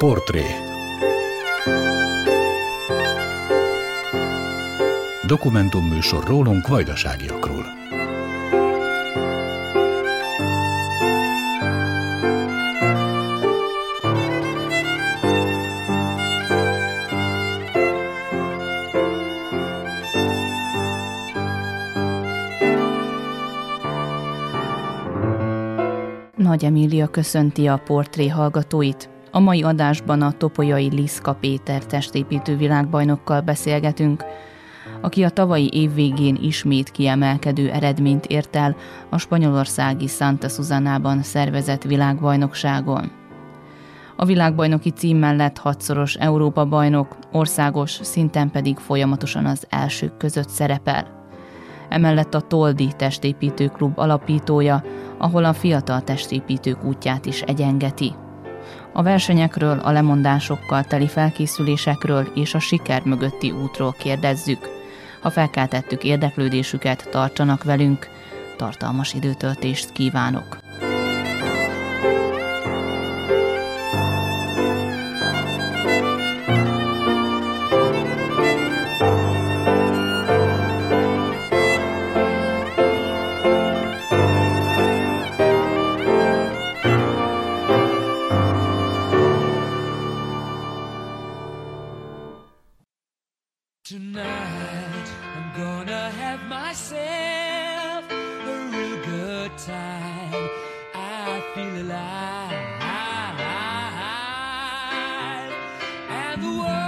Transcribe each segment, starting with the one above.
Portré Dokumentumműsor rólunk vajdaságiakról. Nagy Emília köszönti a portré hallgatóit. A mai adásban a topolyai Liszka Péter testépítő világbajnokkal beszélgetünk, aki a tavalyi év végén ismét kiemelkedő eredményt ért el a spanyolországi Santa Susannában szervezett világbajnokságon. A világbajnoki cím mellett hatszoros Európa-bajnok, országos szinten pedig folyamatosan az elsők között szerepel. Emellett a Toldi Testépítő Klub alapítója, ahol a fiatal testépítők útját is egyengeti. A versenyekről, a lemondásokkal teli felkészülésekről és a siker mögötti útról kérdezzük. Ha felkeltettük érdeklődésüket, tartsanak velünk, tartalmas időtöltést kívánok! the world.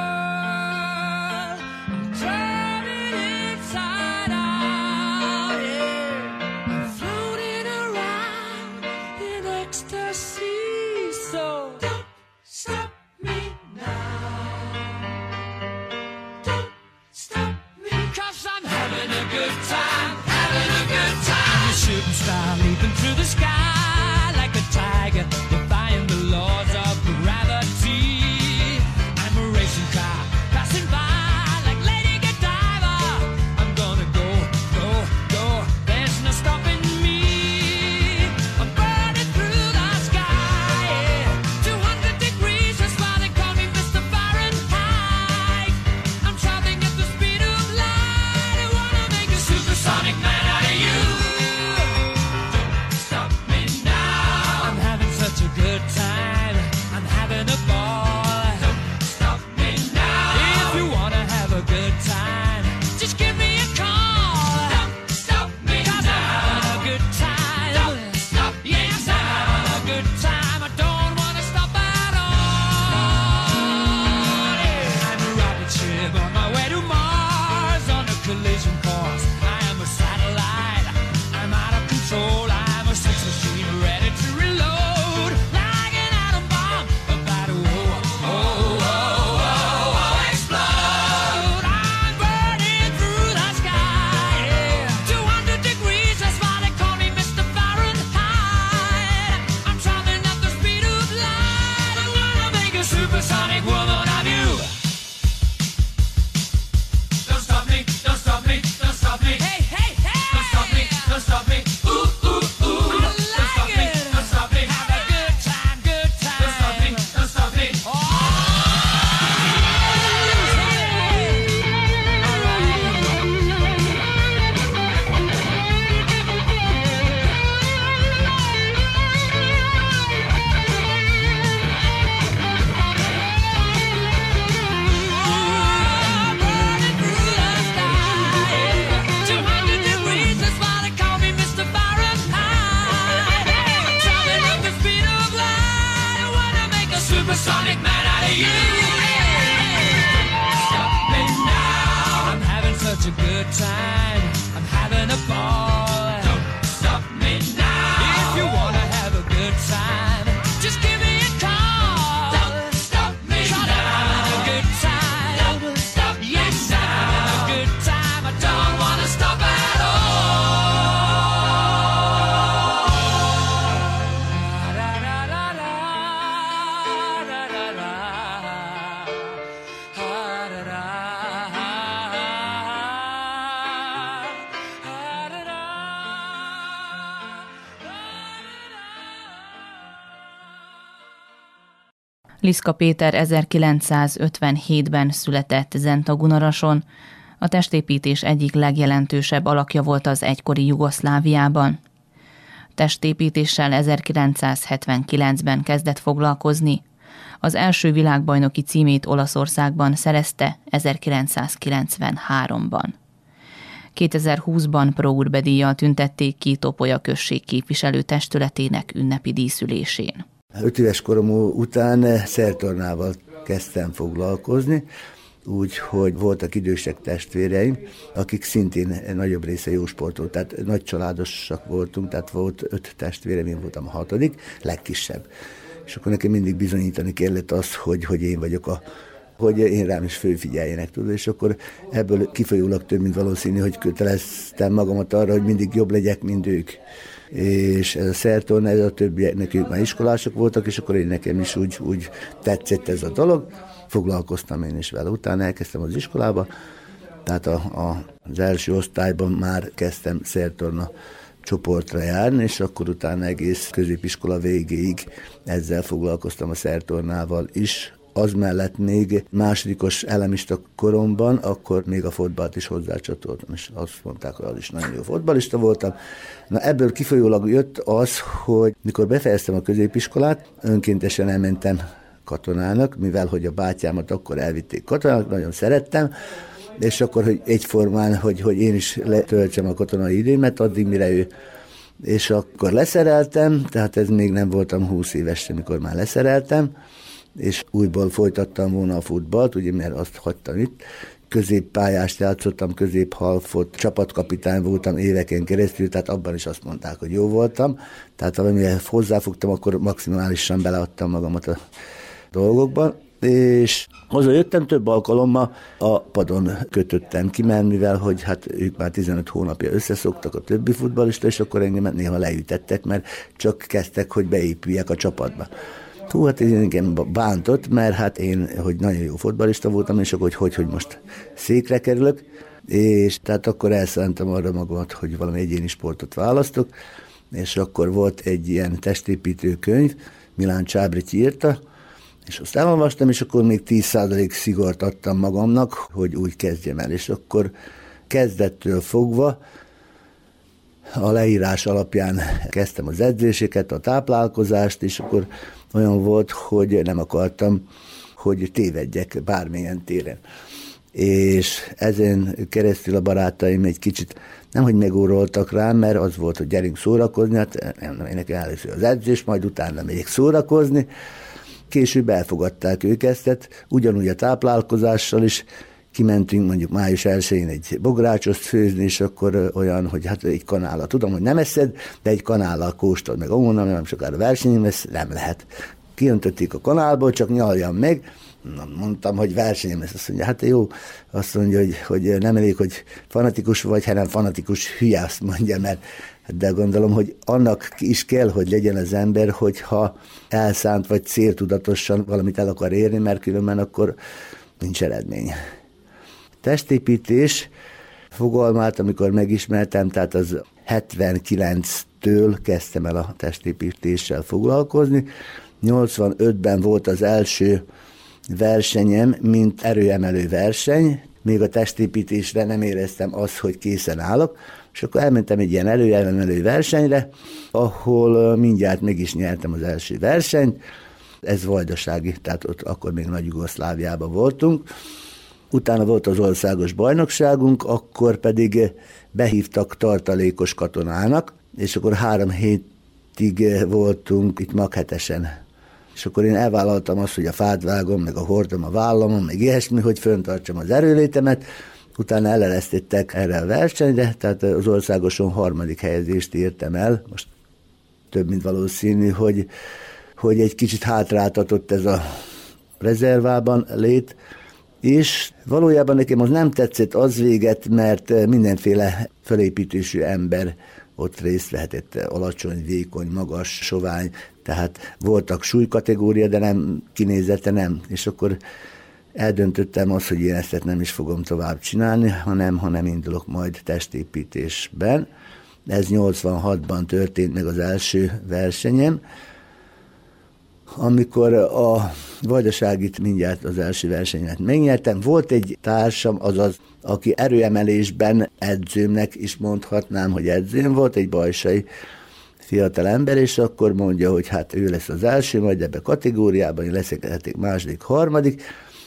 Liszka Péter 1957-ben született Zentagunarason, a testépítés egyik legjelentősebb alakja volt az egykori Jugoszláviában. Testépítéssel 1979-ben kezdett foglalkozni, az első világbajnoki címét Olaszországban szerezte 1993-ban. 2020-ban Pro tüntették ki Topolya község képviselő testületének ünnepi díszülésén. Öt éves korom után szertornával kezdtem foglalkozni, úgy, hogy voltak idősek testvéreim, akik szintén nagyobb része jó sportolt, tehát nagy családosak voltunk, tehát volt öt testvérem, én voltam a hatodik, legkisebb. És akkor nekem mindig bizonyítani kellett azt, hogy, hogy én vagyok a hogy én rám is főfigyeljenek, tudod, és akkor ebből kifolyólag több, mint valószínű, hogy köteleztem magamat arra, hogy mindig jobb legyek, mint ők. És ez a szertorna, ez a többieknek ők már iskolások voltak, és akkor én nekem is úgy, úgy tetszett ez a dolog. Foglalkoztam én is vele. Utána elkezdtem az iskolába, tehát a, a, az első osztályban már kezdtem szertorna csoportra járni, és akkor utána egész középiskola végéig ezzel foglalkoztam a szertornával is, az mellett még másodikos elemista koromban, akkor még a fotbalt is hozzácsatoltam, és azt mondták, hogy az is nagyon jó fotbalista voltam. Na ebből kifolyólag jött az, hogy mikor befejeztem a középiskolát, önkéntesen elmentem katonának, mivel hogy a bátyámat akkor elvitték katonának, nagyon szerettem, és akkor, hogy egyformán, hogy, hogy én is letöltsem a katonai időmet, addig mire ő és akkor leszereltem, tehát ez még nem voltam 20 éves, amikor már leszereltem, és újból folytattam volna a futballt, ugye, mert azt hagytam itt, középpályást játszottam, középhalfot, csapatkapitány voltam éveken keresztül, tehát abban is azt mondták, hogy jó voltam. Tehát amire hozzáfogtam, akkor maximálisan beleadtam magamat a dolgokban és jöttem több alkalommal a padon kötöttem ki, mert mivel, hogy hát ők már 15 hónapja összeszoktak a többi futballista, és akkor engem néha leütettek, mert csak kezdtek, hogy beépüljek a csapatba. Hú, hát ez engem bántott, mert hát én, hogy nagyon jó futballista voltam, és akkor hogy, hogy, hogy most székre kerülök, és tehát akkor elszántam arra magamat, hogy valami egyéni sportot választok, és akkor volt egy ilyen testépítő könyv, Milán Csábrit írta, és azt elolvastam, és akkor még 10% szigort adtam magamnak, hogy úgy kezdjem el. És akkor kezdettől fogva a leírás alapján kezdtem az edzéseket, a táplálkozást, és akkor olyan volt, hogy nem akartam, hogy tévedjek bármilyen téren. És ezen keresztül a barátaim egy kicsit nem, hogy megóroltak rám, mert az volt, hogy gyerünk szórakozni, hát nem, én nekem először az edzés, majd utána megyek szórakozni, Később elfogadták őket, tehát ugyanúgy a táplálkozással is kimentünk mondjuk május 1-én egy bográcsot főzni, és akkor olyan, hogy hát egy kanállal. Tudom, hogy nem eszed, de egy kanállal kóstol meg. Onnan nem sokára versenyem lesz, nem lehet. Kiöntötték a kanálból, csak nyaljam meg, Na, mondtam, hogy versenyem lesz. Azt mondja, hát jó, azt mondja, hogy, hogy nem elég, hogy fanatikus vagy, hanem fanatikus hülye, azt mondja, mert de gondolom, hogy annak is kell, hogy legyen az ember, hogyha elszánt vagy céltudatosan valamit el akar érni, mert különben akkor nincs eredmény. Testépítés fogalmát, amikor megismertem, tehát az 79-től kezdtem el a testépítéssel foglalkozni. 85-ben volt az első versenyem, mint erőemelő verseny, még a testépítésre nem éreztem azt, hogy készen állok, és akkor elmentem egy ilyen előjelemelő versenyre, ahol mindjárt meg is nyertem az első versenyt, ez vajdasági, tehát ott akkor még Nagy Jugoszláviában voltunk. Utána volt az országos bajnokságunk, akkor pedig behívtak tartalékos katonának, és akkor három hétig voltunk itt maghetesen. És akkor én elvállaltam azt, hogy a fát vágom, meg a hordom a vállamon, meg ilyesmi, hogy föntartsam az erőlétemet, Utána eleresztettek erre a versenyre, tehát az országoson harmadik helyezést értem el. Most több mint valószínű, hogy, hogy egy kicsit hátráltatott ez a rezervában lét, és valójában nekem az nem tetszett az véget, mert mindenféle felépítésű ember ott részt vehetett, alacsony, vékony, magas, sovány, tehát voltak súlykategória, de nem kinézete nem. És akkor eldöntöttem azt, hogy én ezt nem is fogom tovább csinálni, hanem, hanem indulok majd testépítésben. Ez 86-ban történt meg az első versenyem. Amikor a vajdaságit mindjárt az első versenyemet megnyertem. Volt egy társam, azaz, aki erőemelésben edzőmnek is mondhatnám, hogy edzőm volt, egy bajsai fiatal ember, és akkor mondja, hogy hát ő lesz az első, majd ebbe kategóriában, én leszek második, harmadik,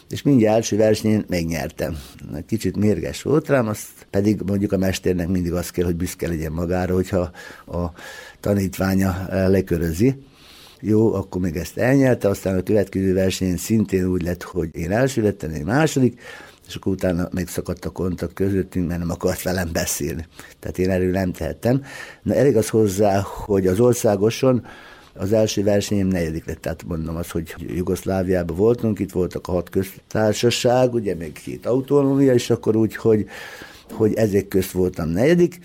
és mindjárt első versenyen megnyertem. Kicsit mérges volt rám, azt pedig mondjuk a mesternek mindig azt kell, hogy büszke legyen magára, hogyha a tanítványa lekörözi. Jó, akkor még ezt elnyelte, aztán a következő versenyen szintén úgy lett, hogy én első lettem, én második, és akkor utána megszakadt a kontakt közöttünk, mert nem akart velem beszélni. Tehát én erről nem tehettem. Na elég az hozzá, hogy az országoson az első versenyem negyedik lett, tehát mondom azt, hogy Jugoszláviában voltunk, itt voltak a hat köztársaság, ugye még két autonómia, és akkor úgy, hogy, hogy ezek közt voltam negyedik.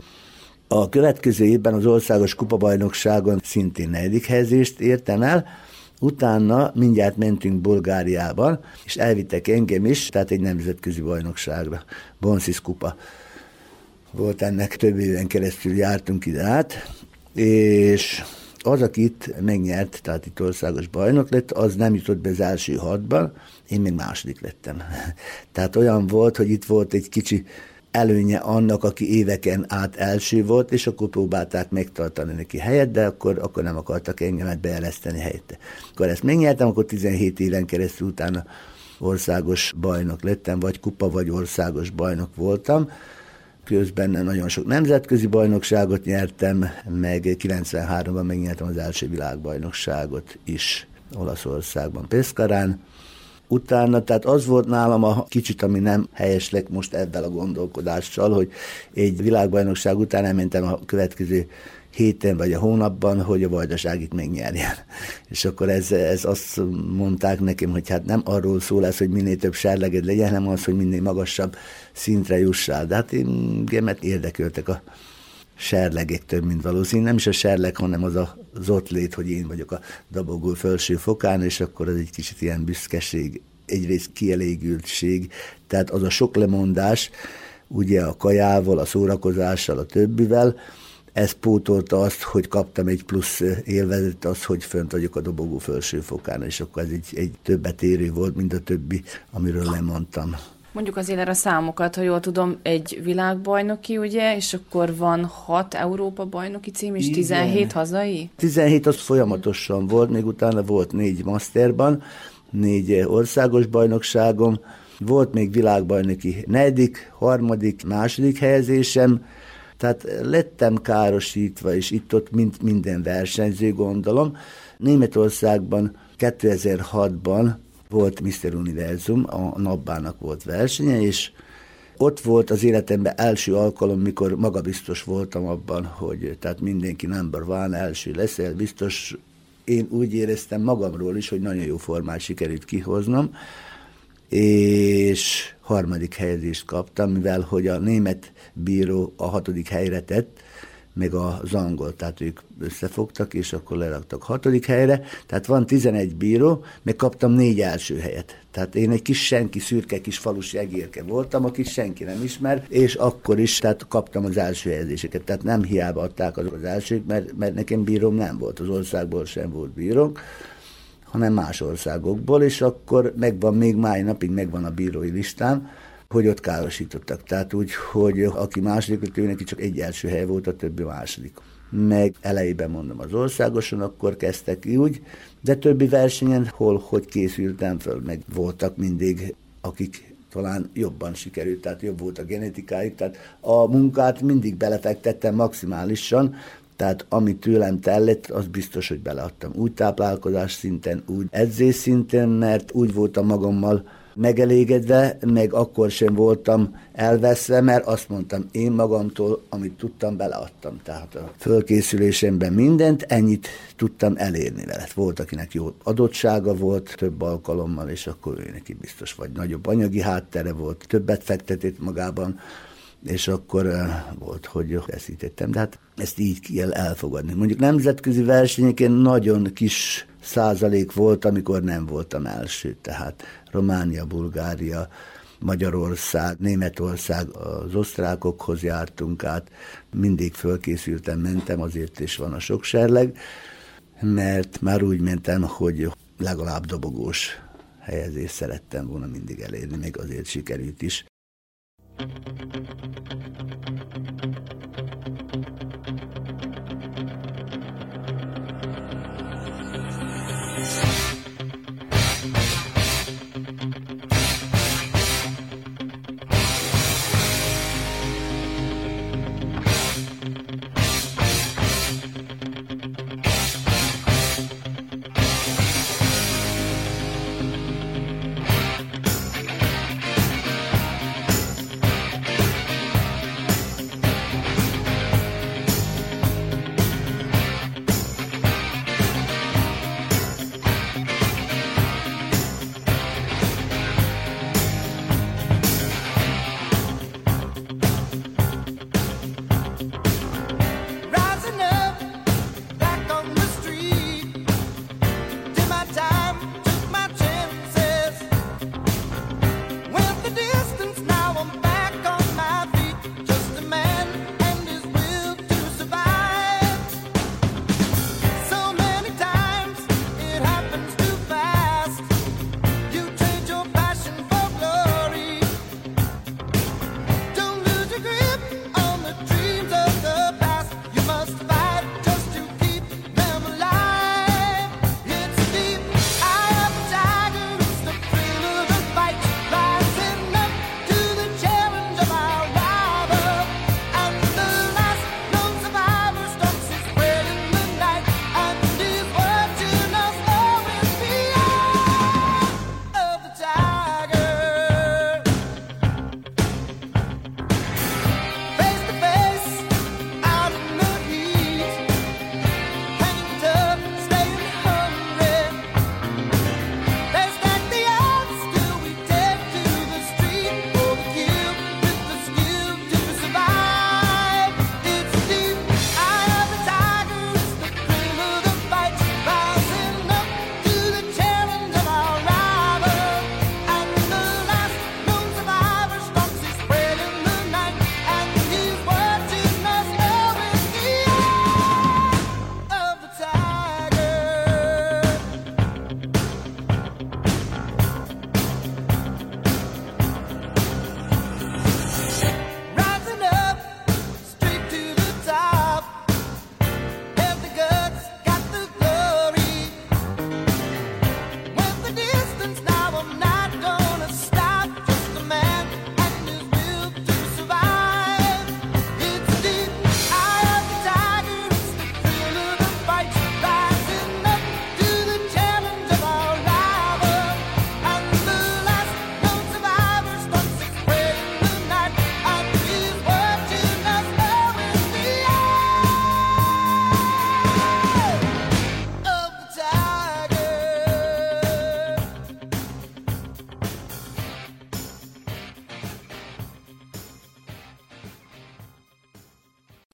A következő évben az országos kupabajnokságon szintén negyedik helyezést értem el, Utána mindjárt mentünk Bulgáriában, és elvittek engem is, tehát egy nemzetközi bajnokságra, Bonsis Kupa volt ennek, több éven keresztül jártunk ide át, és az, aki itt megnyert, tehát itt országos bajnok lett, az nem jutott be az első hatban, én még második lettem. Tehát olyan volt, hogy itt volt egy kicsi előnye annak, aki éveken át első volt, és akkor próbálták megtartani neki helyet, de akkor, akkor nem akartak engemet beereszteni helyette. Akkor ezt megnyertem, akkor 17 éven keresztül utána országos bajnok lettem, vagy kupa, vagy országos bajnok voltam. Közben nagyon sok nemzetközi bajnokságot nyertem, meg 93-ban megnyertem az első világbajnokságot is Olaszországban, Pescarán utána, tehát az volt nálam a kicsit, ami nem helyeslek most ebben a gondolkodással, hogy egy világbajnokság után elmentem a következő héten vagy a hónapban, hogy a vajdaságit megnyerjen. És akkor ez, ez azt mondták nekem, hogy hát nem arról szól ez, hogy minél több serleged legyen, hanem az, hogy minél magasabb szintre jussál. De hát én gemet érdekeltek a serlegek több, mint valószínű. Nem is a serleg, hanem az a, az ott lét, hogy én vagyok a dabogó felső fokán, és akkor ez egy kicsit ilyen büszkeség, egyrészt kielégültség, tehát az a sok lemondás, ugye a kajával, a szórakozással, a többivel, ez pótolta azt, hogy kaptam egy plusz élvezet, az, hogy fönt vagyok a dobogó felső fokán, és akkor ez egy, egy többet érő volt, mint a többi, amiről lemondtam. Mondjuk azért erre a számokat, ha jól tudom, egy világbajnoki, ugye, és akkor van hat Európa bajnoki cím, és Igen. 17 hazai? 17 az folyamatosan volt, még utána volt négy masterban, négy országos bajnokságom, volt még világbajnoki negyedik, harmadik, második helyezésem, tehát lettem károsítva, és itt-ott mind, minden versenyző, gondolom. Németországban 2006-ban volt Mr. Univerzum, a Nabbának volt versenye, és ott volt az életemben első alkalom, mikor magabiztos voltam abban, hogy tehát mindenki number van, első leszel, biztos. Én úgy éreztem magamról is, hogy nagyon jó formát sikerült kihoznom, és harmadik helyezést kaptam, mivel hogy a német bíró a hatodik helyre tett, meg az angol, tehát ők összefogtak, és akkor leraktak hatodik helyre, tehát van 11 bíró, meg kaptam négy első helyet. Tehát én egy kis senki, szürke kis falusi egérke voltam, akit senki nem ismer, és akkor is tehát kaptam az első helyezéseket. Tehát nem hiába adták azok az elsők, mert, mert nekem bíróm nem volt, az országból sem volt bírónk, hanem más országokból, és akkor megvan még máj napig megvan a bírói listám, hogy ott károsítottak. Tehát úgy, hogy aki második lett, neki csak egy első hely volt, a többi második. Meg elejében mondom az országoson, akkor kezdtek úgy, de többi versenyen hol, hogy készültem föl, meg voltak mindig, akik talán jobban sikerült, tehát jobb volt a genetikájuk, tehát a munkát mindig belefektettem maximálisan, tehát amit tőlem tellett, az biztos, hogy beleadtam. Úgy táplálkozás szinten, úgy edzés szinten, mert úgy voltam magammal megelégedve, meg akkor sem voltam elveszve, mert azt mondtam, én magamtól, amit tudtam, beleadtam. Tehát a fölkészülésemben mindent, ennyit tudtam elérni vele. Volt, akinek jó adottsága volt több alkalommal, és akkor ő neki biztos vagy nagyobb anyagi háttere volt, többet fektetett magában, és akkor uh, volt, hogy veszítettem. De hát ezt így kell elfogadni. Mondjuk nemzetközi versenyeken nagyon kis százalék volt, amikor nem voltam első, tehát Románia, Bulgária, Magyarország, Németország, az osztrákokhoz jártunk át, mindig fölkészültem, mentem, azért is van a sok serleg, mert már úgy mentem, hogy legalább dobogós helyezést szerettem volna mindig elérni, még azért sikerült is. Thank you.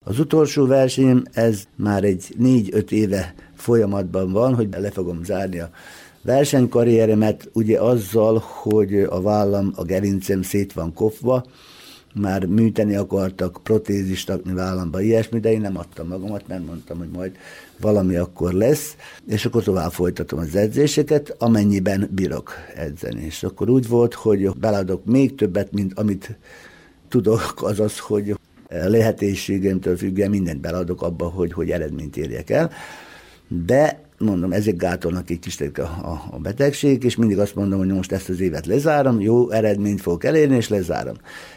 Az utolsó versenyem, ez már egy négy-öt éve folyamatban van, hogy le fogom zárni a versenykarrieremet, ugye azzal, hogy a vállam, a gerincem szét van kopva, már műteni akartak, protézist takni vállamba, ilyesmi, de én nem adtam magamat, mert mondtam, hogy majd valami akkor lesz, és akkor tovább folytatom az edzéseket, amennyiben bírok edzeni. És akkor úgy volt, hogy beladok még többet, mint amit tudok, azaz, hogy lehetőségemtől függően mindent beladok abba, hogy, hogy eredményt érjek el. De mondom, ezek gátolnak egy kis a, a, a betegség, és mindig azt mondom, hogy most ezt az évet lezárom, jó eredményt fogok elérni, és lezárom.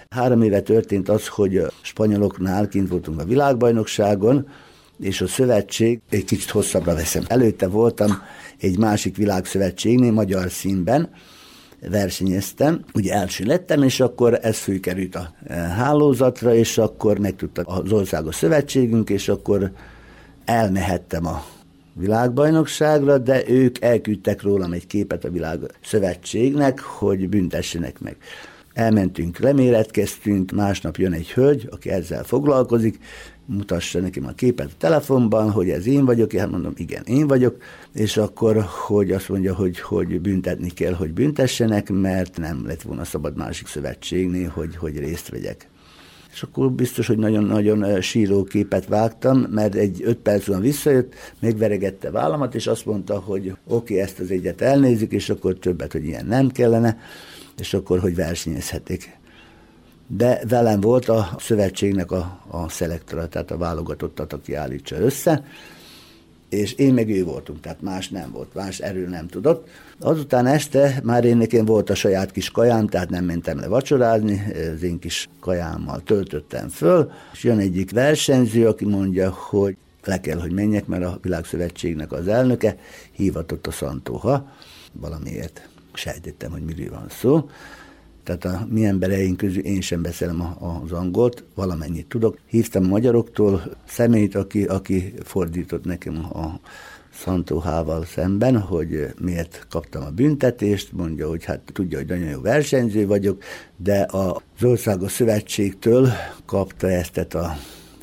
Három éve történt az, hogy a spanyoloknál kint voltunk a világbajnokságon, és a szövetség egy kicsit hosszabbra veszem. Előtte voltam egy másik világszövetségnél, magyar színben, versenyeztem, ugye első lettem, és akkor ez főkerült a e, hálózatra, és akkor megtudta az országos szövetségünk, és akkor elmehettem a világbajnokságra, de ők elküldtek rólam egy képet a világ szövetségnek, hogy büntessenek meg. Elmentünk, leméretkeztünk, másnap jön egy hölgy, aki ezzel foglalkozik, mutassa nekem a képet a telefonban, hogy ez én vagyok, én mondom, igen, én vagyok, és akkor, hogy azt mondja, hogy, hogy büntetni kell, hogy büntessenek, mert nem lett volna szabad másik szövetségnél, hogy, hogy részt vegyek. és akkor biztos, hogy nagyon-nagyon síró képet vágtam, mert egy öt perc van visszajött, megveregette vállamat, és azt mondta, hogy oké, okay, ezt az egyet elnézik, és akkor többet, hogy ilyen nem kellene, és akkor, hogy versenyezhetik. De velem volt a szövetségnek a, a szelektora, tehát a válogatottat, aki állítsa össze, és én meg ő voltunk, tehát más nem volt, más erő nem tudott. Azután este már én nekem volt a saját kis kajám, tehát nem mentem le vacsorázni, az én kis kajámmal töltöttem föl, és jön egyik versenyző, aki mondja, hogy le kell, hogy menjek, mert a Világszövetségnek az elnöke hívatott a Szantóha valamiért. Sejtettem, hogy miről van szó. Tehát a mi embereink közül én sem beszélem az angolt, valamennyit tudok. Hívtam a magyaroktól személyt, aki, aki fordított nekem a Szantóhával szemben, hogy miért kaptam a büntetést, mondja, hogy hát tudja, hogy nagyon jó versenyző vagyok, de az Országos Szövetségtől kapta ezt a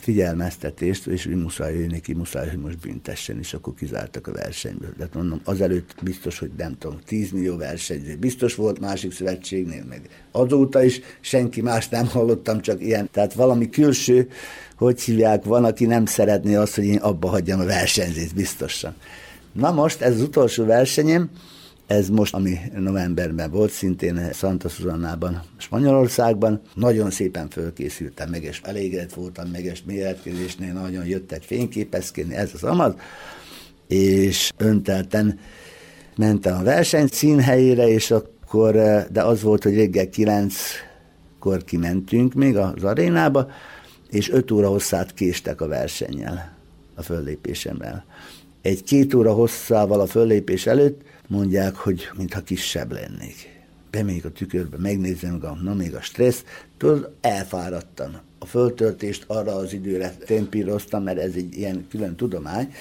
figyelmeztetést, és úgy muszáj ő neki, muszáj, hogy most büntessen, és akkor kizártak a versenyből. De mondom, azelőtt biztos, hogy nem tudom, 10 millió versenyző biztos volt másik szövetségnél, meg azóta is senki más nem hallottam, csak ilyen. Tehát valami külső, hogy hívják, van, aki nem szeretné azt, hogy én abba hagyjam a versenyzést, biztosan. Na most, ez az utolsó versenyem, ez most, ami novemberben volt, szintén Santa Susannában, Spanyolországban. Nagyon szépen fölkészültem, meg és elégedett voltam, meg és méretkezésnél nagyon jöttek fényképezkedni, ez az amaz, és öntelten mentem a verseny színhelyére, és akkor, de az volt, hogy reggel kilenckor kimentünk még az arénába, és öt óra hosszát késtek a versennyel, a föllépésemmel. Egy két óra hosszával a föllépés előtt mondják, hogy mintha kisebb lennék. Bemegyek a tükörbe, megnézem, a, na még a stressz, tudod, elfáradtam. A föltöltést arra az időre tempíroztam, mert ez egy ilyen külön tudomány,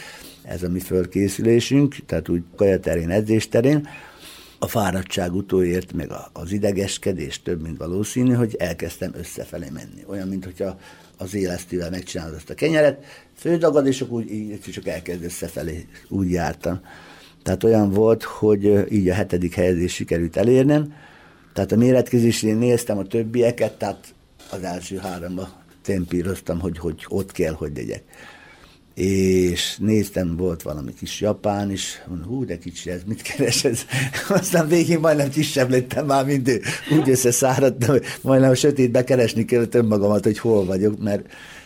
ez a mi fölkészülésünk, tehát úgy kajaterén, edzésterén, a fáradtság utóért, meg az idegeskedés több, mint valószínű, hogy elkezdtem összefelé menni. Olyan, mint hogyha az élesztővel megcsinálod ezt a kenyeret, fődagad, és akkor úgy, így csak elkezd összefelé, úgy jártam. Tehát olyan volt, hogy így a hetedik helyezés sikerült elérnem. Tehát a méretkezésén néztem a többieket, tehát az első háromba tempíroztam, hogy, hogy ott kell, hogy legyek. És néztem, volt valami kis japán is, mondom, hú, de kicsi ez, mit keres ez? Aztán végén majdnem kisebb lettem már, mint ő. Úgy összeszáradtam, hogy majdnem a sötétbe keresni kellett önmagamat, hogy hol vagyok, mert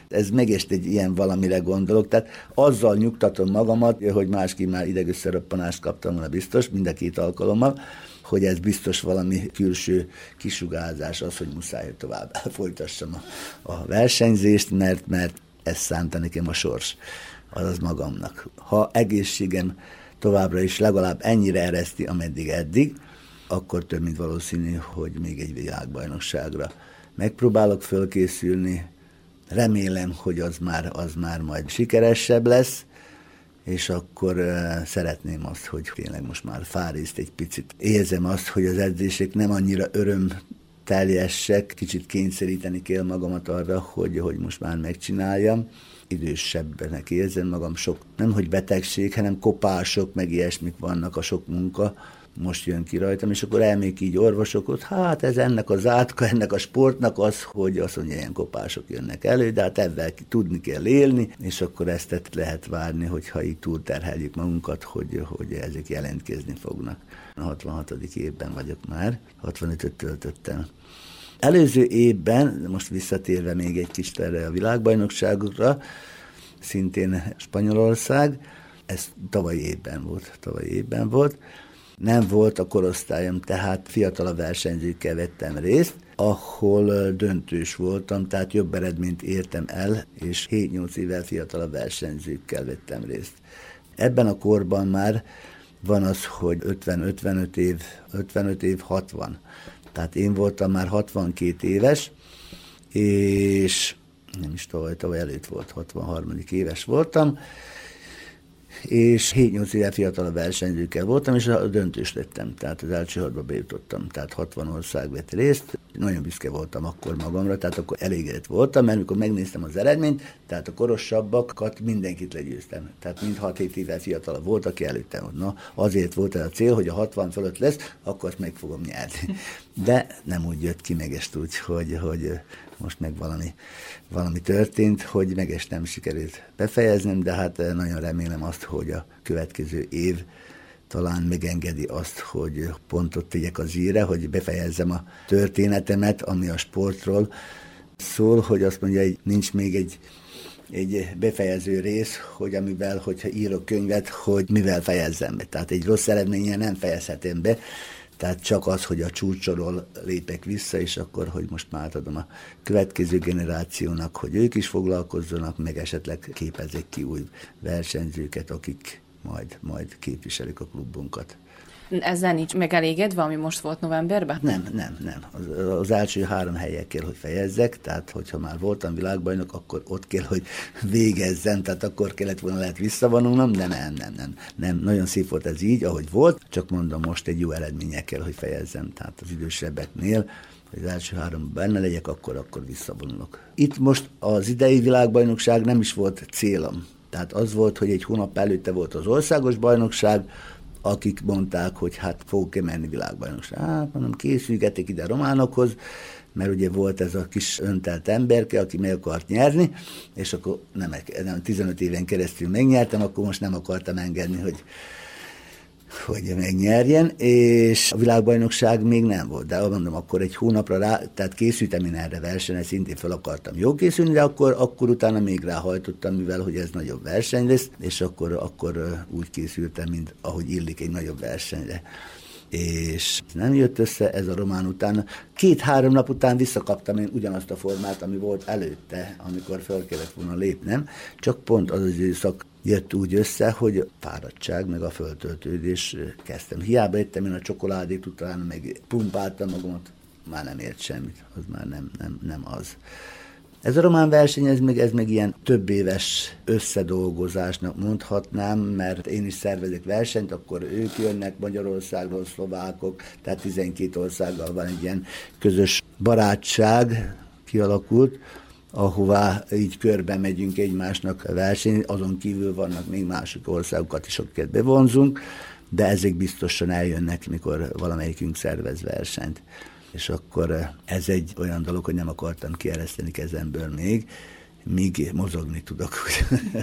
ez megest egy ilyen valamire gondolok. Tehát azzal nyugtatom magamat, hogy máski már idegösszeröppanást kaptam volna biztos, mind a két alkalommal, hogy ez biztos valami külső kisugázás az, hogy muszáj tovább folytassam a, a versenyzést, mert, mert ez szánta nekem a sors, azaz magamnak. Ha egészségem továbbra is legalább ennyire ereszti, ameddig eddig, akkor több mint valószínű, hogy még egy világbajnokságra megpróbálok fölkészülni, remélem, hogy az már, az már majd sikeresebb lesz, és akkor uh, szeretném azt, hogy tényleg most már fáriszt egy picit. Érzem azt, hogy az edzések nem annyira öröm teljesek, kicsit kényszeríteni kell magamat arra, hogy, hogy most már megcsináljam. Idősebbnek érzem magam, sok, nem hogy betegség, hanem kopások, meg ilyesmik vannak a sok munka, most jön ki rajtam, és akkor elmék így orvosokhoz, hát ez ennek az átka, ennek a sportnak az, hogy azt mondja, ilyen kopások jönnek elő, de hát ebben tudni kell élni, és akkor ezt lehet várni, hogyha így túlterheljük magunkat, hogy, hogy ezek jelentkezni fognak. A 66. évben vagyok már, 65-öt töltöttem. Előző évben, most visszatérve még egy kis erre a világbajnokságokra, szintén Spanyolország, ez tavaly évben volt, tavaly évben volt, nem volt a korosztályom, tehát fiatalabb versenyzőkkel vettem részt, ahol döntős voltam, tehát jobb eredményt értem el, és 7-8 évvel fiatalabb versenyzőkkel vettem részt. Ebben a korban már van az, hogy 50-55 év, 55 év 60. Tehát én voltam már 62 éves, és nem is tavaly, tavaly előtt volt, 63. éves voltam, és 7-8 éve fiatalabb versenyzőkkel voltam, és a döntős lettem, tehát az első hatba bejutottam, tehát 60 ország vett részt, nagyon büszke voltam akkor magamra, tehát akkor elégedett voltam, mert amikor megnéztem az eredményt, tehát a korosabbakat mindenkit legyőztem. Tehát mind 6-7 évvel fiatalabb volt, aki előttem. Na, azért volt ez a cél, hogy a 60 fölött lesz, akkor azt meg fogom nyerni. De nem úgy jött ki megest úgy, hogy, hogy most meg valami, valami történt, hogy meges nem sikerült befejeznem, de hát nagyon remélem azt, hogy a következő év talán megengedi azt, hogy pontot tegyek az íre, hogy befejezzem a történetemet, ami a sportról szól, hogy azt mondja, hogy nincs még egy egy befejező rész, hogy amivel, hogyha írok könyvet, hogy mivel fejezzem be. Tehát egy rossz eredménye nem fejezhetem be, tehát csak az, hogy a csúcsról lépek vissza, és akkor, hogy most már adom a következő generációnak, hogy ők is foglalkozzanak, meg esetleg képezzék ki új versenyzőket, akik majd, majd képviselik a klubunkat. Ezzel nincs megelégedve, ami most volt novemberben? Nem, nem, nem. Az, az első három helyen kell, hogy fejezzek, tehát hogyha már voltam világbajnok, akkor ott kell, hogy végezzem, tehát akkor kellett volna lehet visszavonulnom, de nem, nem, nem, nem. Nagyon szép volt ez így, ahogy volt, csak mondom, most egy jó eredménye kell, hogy fejezzem, tehát az idősebbeknél, hogy az első három benne legyek, akkor, akkor visszavonulok. Itt most az idei világbajnokság nem is volt célom. Tehát az volt, hogy egy hónap előtte volt az országos bajnokság, akik mondták, hogy hát fogok-e menni világbajnokság. Hát mondom, készülgetek ide a románokhoz, mert ugye volt ez a kis öntelt emberke, aki meg akart nyerni, és akkor nem, nem 15 éven keresztül megnyertem, akkor most nem akartam engedni, hogy hogy megnyerjen, és a világbajnokság még nem volt, de mondom, akkor egy hónapra rá, tehát készültem én erre versenyre, szintén fel akartam jó készülni, de akkor, akkor utána még ráhajtottam, mivel hogy ez nagyobb verseny lesz, és akkor, akkor úgy készültem, mint ahogy illik egy nagyobb versenyre és nem jött össze ez a román után. Két-három nap után visszakaptam én ugyanazt a formát, ami volt előtte, amikor fel kellett volna lépnem, csak pont az az időszak jött úgy össze, hogy fáradtság, meg a föltöltődés kezdtem. Hiába ettem én a csokoládét, utána meg pumpáltam magamat, már nem ért semmit, az már nem, nem, nem az. Ez a román verseny, ez meg, ez meg ilyen több éves összedolgozásnak mondhatnám, mert én is szervezek versenyt, akkor ők jönnek Magyarországról, szlovákok, tehát 12 országgal van egy ilyen közös barátság kialakult, ahová így körbe megyünk egymásnak a verseny, azon kívül vannak még másik országokat is, akiket bevonzunk, de ezek biztosan eljönnek, mikor valamelyikünk szervez versenyt. És akkor ez egy olyan dolog, hogy nem akartam kiereszteni kezemből még, míg mozogni tudok.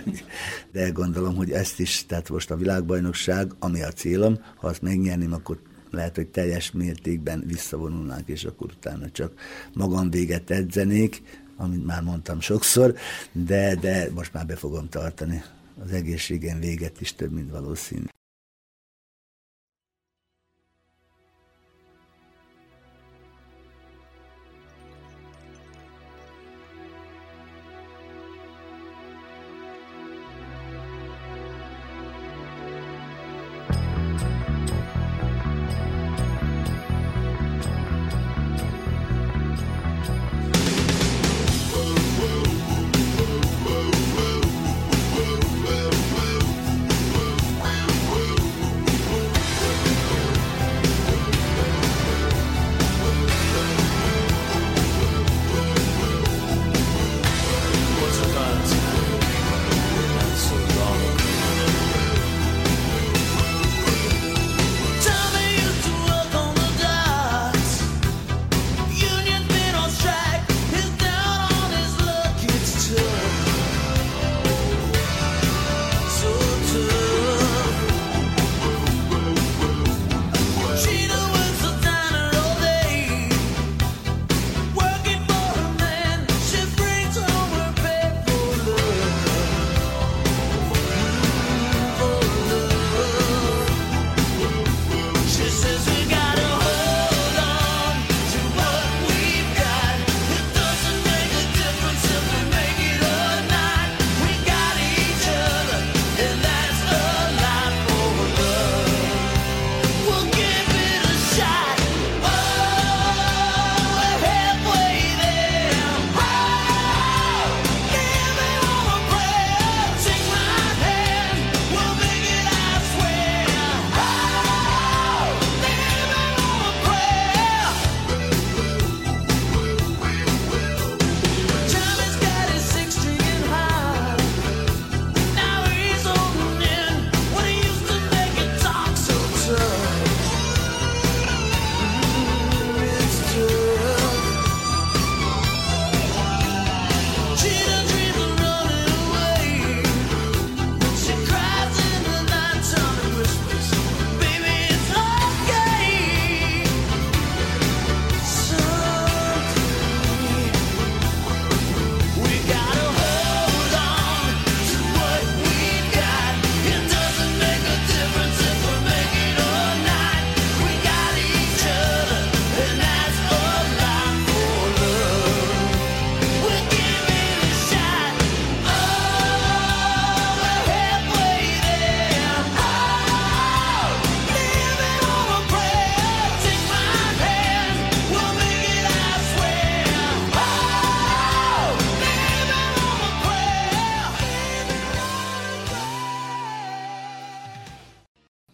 De gondolom, hogy ezt is, tehát most a világbajnokság, ami a célom, ha azt megnyerném, akkor lehet, hogy teljes mértékben visszavonulnánk, és akkor utána csak magam véget edzenék, amit már mondtam sokszor, de, de most már be fogom tartani. Az egészségen véget is több, mint valószínű.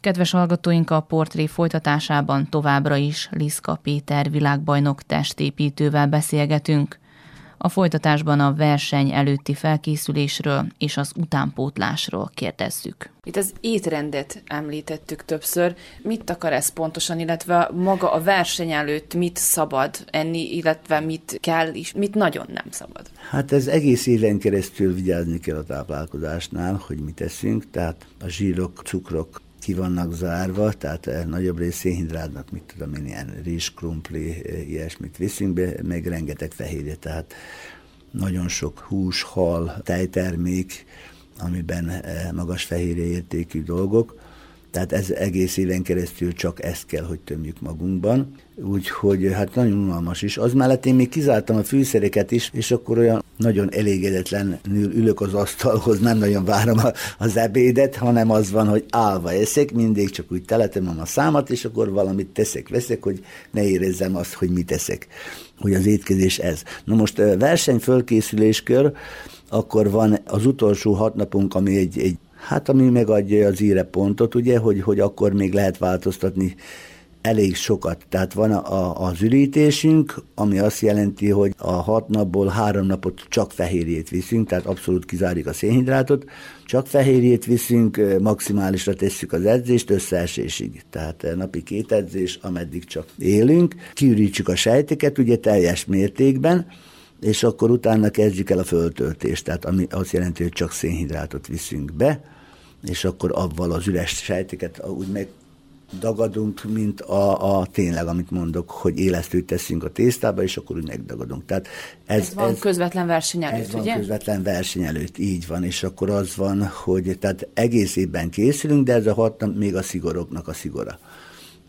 Kedves hallgatóink, a portré folytatásában továbbra is Liszka Péter világbajnok testépítővel beszélgetünk. A folytatásban a verseny előtti felkészülésről és az utánpótlásról kérdezzük. Itt az étrendet említettük többször. Mit akar ez pontosan, illetve maga a verseny előtt mit szabad enni, illetve mit kell is, mit nagyon nem szabad? Hát ez egész éven keresztül vigyázni kell a táplálkozásnál, hogy mit eszünk, tehát a zsírok, cukrok, ki vannak zárva, tehát eh, nagyobb rész szénhidrátnak, mit tudom én, ilyen rizs, krumpli, eh, ilyesmit viszünk be, meg rengeteg fehérje, tehát nagyon sok hús, hal, tejtermék, amiben eh, magas fehérje értékű dolgok, tehát ez egész éven keresztül csak ezt kell, hogy tömjük magunkban. Úgyhogy hát nagyon unalmas is. Az mellett én még kizártam a fűszereket is, és akkor olyan nagyon elégedetlenül ülök az asztalhoz, nem nagyon várom az ebédet, hanem az van, hogy állva eszek, mindig csak úgy teletemem a számat, és akkor valamit teszek, veszek, hogy ne érezzem azt, hogy mit teszek. Hogy az étkezés ez. Na most verseny fölkészüléskör, akkor van az utolsó hat napunk, ami egy, egy Hát ami megadja az íre pontot, ugye, hogy, hogy akkor még lehet változtatni elég sokat. Tehát van a, a, az ürítésünk, ami azt jelenti, hogy a hat napból három napot csak fehérjét viszünk, tehát abszolút kizárjuk a szénhidrátot, csak fehérjét viszünk, maximálisra tesszük az edzést összeesésig. Tehát napi két edzés, ameddig csak élünk. Kiürítsük a sejteket, ugye teljes mértékben, és akkor utána kezdjük el a föltöltést, tehát ami azt jelenti, hogy csak szénhidrátot viszünk be, és akkor avval az üres sejteket úgy meg dagadunk, mint a, a tényleg, amit mondok, hogy élesztőt teszünk a tésztába, és akkor úgy megdagadunk. Tehát ez, ez van ez, közvetlen verseny előtt, ez ugye? van közvetlen verseny előtt, így van, és akkor az van, hogy tehát egész évben készülünk, de ez a hat még a szigoroknak a szigora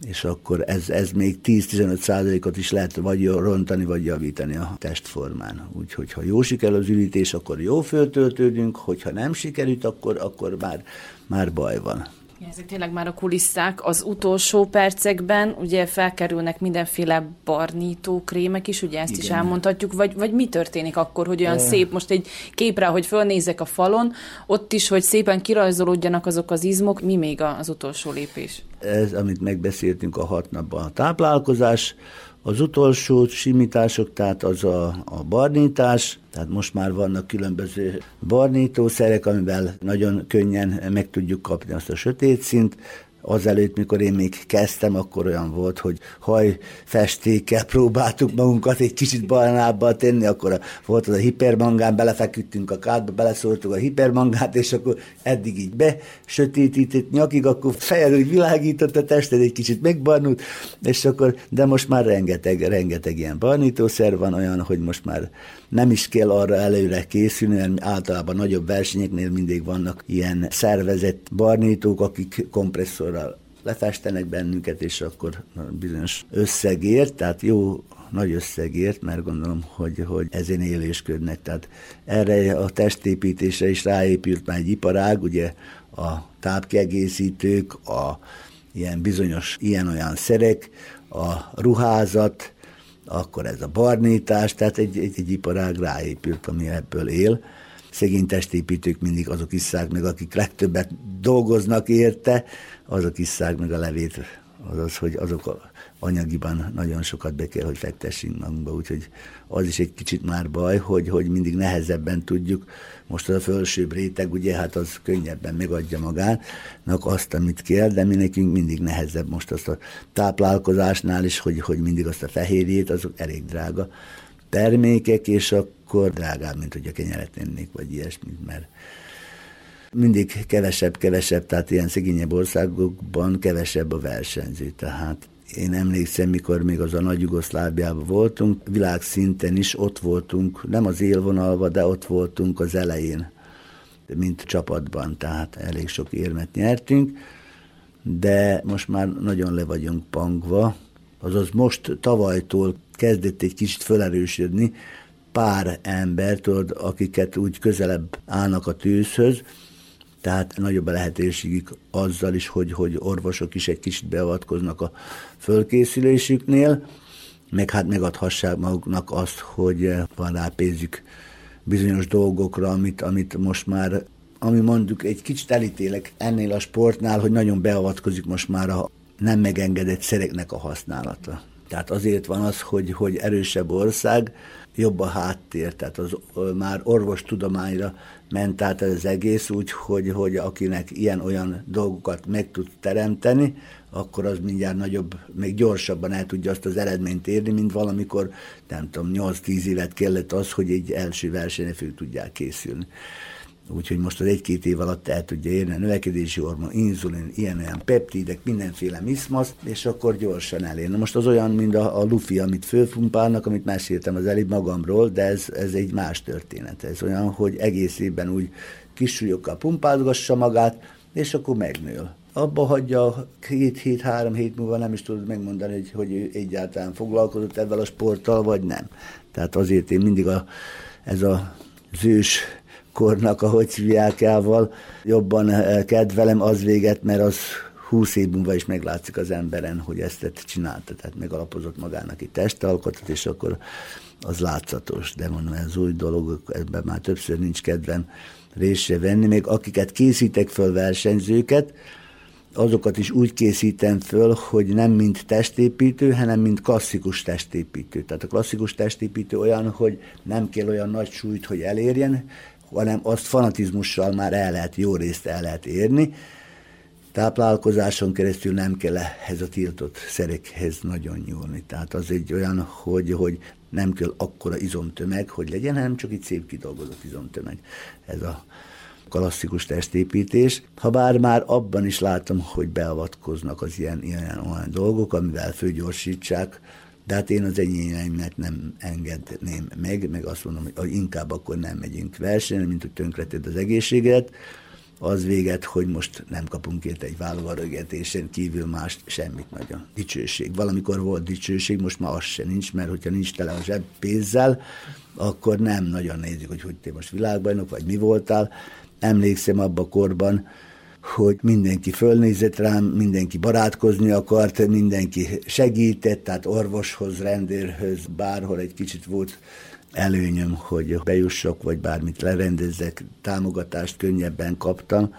és akkor ez, ez még 10-15 százalékot is lehet vagy rontani, vagy javítani a testformán. Úgyhogy ha jó sikerül az ürítés, akkor jó föltöltődünk, hogyha nem sikerült, akkor, akkor már, már baj van. Ezek tényleg már a kulisszák. Az utolsó percekben ugye felkerülnek mindenféle barnító krémek is, ugye ezt Igen. is elmondhatjuk, vagy, vagy mi történik akkor, hogy olyan e... szép, most egy képre, hogy fölnézek a falon, ott is, hogy szépen kirajzolódjanak azok az izmok, mi még az utolsó lépés? Ez, amit megbeszéltünk a hat napban, a táplálkozás, az utolsó simítások, tehát az a, a barnítás, tehát most már vannak különböző barnítószerek, amivel nagyon könnyen meg tudjuk kapni azt a sötét szint, azelőtt, mikor én még kezdtem, akkor olyan volt, hogy hajfestékkel próbáltuk magunkat egy kicsit barnábbal tenni, akkor volt az a hipermangán, belefeküdtünk a kádba, beleszóltuk a hipermangát, és akkor eddig így be sötétített nyakig, akkor fejed úgy világított a tested, egy kicsit megbarnult, és akkor, de most már rengeteg, rengeteg ilyen barnítószer van, olyan, hogy most már nem is kell arra előre készülni, mert általában nagyobb versenyeknél mindig vannak ilyen szervezett barnítók, akik kompresszorral lefestenek bennünket, és akkor bizonyos összegért, tehát jó nagy összegért, mert gondolom, hogy, hogy ezen élésködnek. Tehát erre a testépítésre is ráépült már egy iparág, ugye a tápkiegészítők, a ilyen bizonyos ilyen-olyan szerek, a ruházat, akkor ez a barnítás, tehát egy, egy, egy iparág ráépült, ami ebből él. Szegény testépítők mindig azok isszák meg, akik legtöbbet dolgoznak érte, azok isszák meg a levét, azaz, hogy azok a anyagiban nagyon sokat be kell, hogy fektessünk magunkba, úgyhogy az is egy kicsit már baj, hogy, hogy mindig nehezebben tudjuk, most az a felsőbb réteg, ugye, hát az könnyebben megadja magának azt, amit kell, de mi nekünk mindig nehezebb most azt a táplálkozásnál is, hogy, hogy mindig azt a fehérjét, azok elég drága termékek, és akkor drágább, mint hogy a kenyeret ennék, vagy ilyesmit, mert mindig kevesebb, kevesebb, tehát ilyen szegényebb országokban kevesebb a versenyző, tehát én emlékszem, mikor még az a nagy Jugoszláviában voltunk, világszinten is ott voltunk, nem az élvonalban, de ott voltunk az elején, mint csapatban, tehát elég sok érmet nyertünk, de most már nagyon le vagyunk pangva, azaz most tavalytól kezdett egy kicsit felerősödni, pár ember, tudod, akiket úgy közelebb állnak a tűzhöz, tehát nagyobb a lehetőségük azzal is, hogy, hogy orvosok is egy kicsit beavatkoznak a fölkészülésüknél, meg hát megadhassák maguknak azt, hogy van rá pénzük bizonyos dolgokra, amit, amit most már ami mondjuk egy kicsit elítélek ennél a sportnál, hogy nagyon beavatkozik most már a nem megengedett szereknek a használata. Tehát azért van az, hogy, hogy erősebb ország, jobb a háttér, tehát az már orvostudományra ment át az egész, úgy, hogy, hogy akinek ilyen-olyan dolgokat meg tud teremteni, akkor az mindjárt nagyobb, még gyorsabban el tudja azt az eredményt érni, mint valamikor, nem tudom, 8-10 évet kellett az, hogy egy első versenyre fő tudják készülni. Úgyhogy most az egy-két év alatt el tudja érni a növekedési hormon, inzulin, ilyen-olyan peptidek, mindenféle miszmasz, és akkor gyorsan elér. Na most az olyan, mint a, a lufi, amit fölpumpálnak, amit meséltem az előbb magamról, de ez, ez egy más történet. Ez olyan, hogy egész évben úgy kis súlyokkal pumpálgassa magát, és akkor megnő. Abba hagyja két hét, három hét múlva nem is tudod megmondani, hogy, hogy ő egyáltalán foglalkozott ebben a sporttal, vagy nem. Tehát azért én mindig a, ez a zős kornak, ahogy elval, jobban eh, kedvelem az véget, mert az húsz év múlva is meglátszik az emberen, hogy ezt csinálta, tehát megalapozott magának egy testalkotot, és akkor az látszatos, de mondom, ez új dolog, ebben már többször nincs kedvem részre venni, még akiket készítek föl versenyzőket, azokat is úgy készítem föl, hogy nem mint testépítő, hanem mint klasszikus testépítő. Tehát a klasszikus testépítő olyan, hogy nem kell olyan nagy súlyt, hogy elérjen, hanem azt fanatizmussal már el lehet, jó részt el lehet érni. Táplálkozáson keresztül nem kell ehhez a tiltott szerekhez nagyon nyúlni. Tehát az egy olyan, hogy, hogy nem kell akkora izomtömeg, hogy legyen, hanem csak egy szép kidolgozott izomtömeg. Ez a klasszikus testépítés. Ha bár már abban is látom, hogy beavatkoznak az ilyen, ilyen olyan dolgok, amivel főgyorsítsák de hát én az enyémeimet nem engedném meg, meg azt mondom, hogy inkább akkor nem megyünk versenyre, mint hogy tönkreted az egészséget, az véget, hogy most nem kapunk érte egy válogarögetésen kívül más semmit nagyon. Dicsőség. Valamikor volt dicsőség, most már az se nincs, mert hogyha nincs tele a zseb pénzzel, akkor nem nagyon nézik, hogy hogy te most világbajnok, vagy mi voltál. Emlékszem abba korban, hogy mindenki fölnézett rám, mindenki barátkozni akart, mindenki segített, tehát orvoshoz, rendőrhöz, bárhol egy kicsit volt előnyöm, hogy bejussak, vagy bármit lerendezzek, támogatást könnyebben kaptam,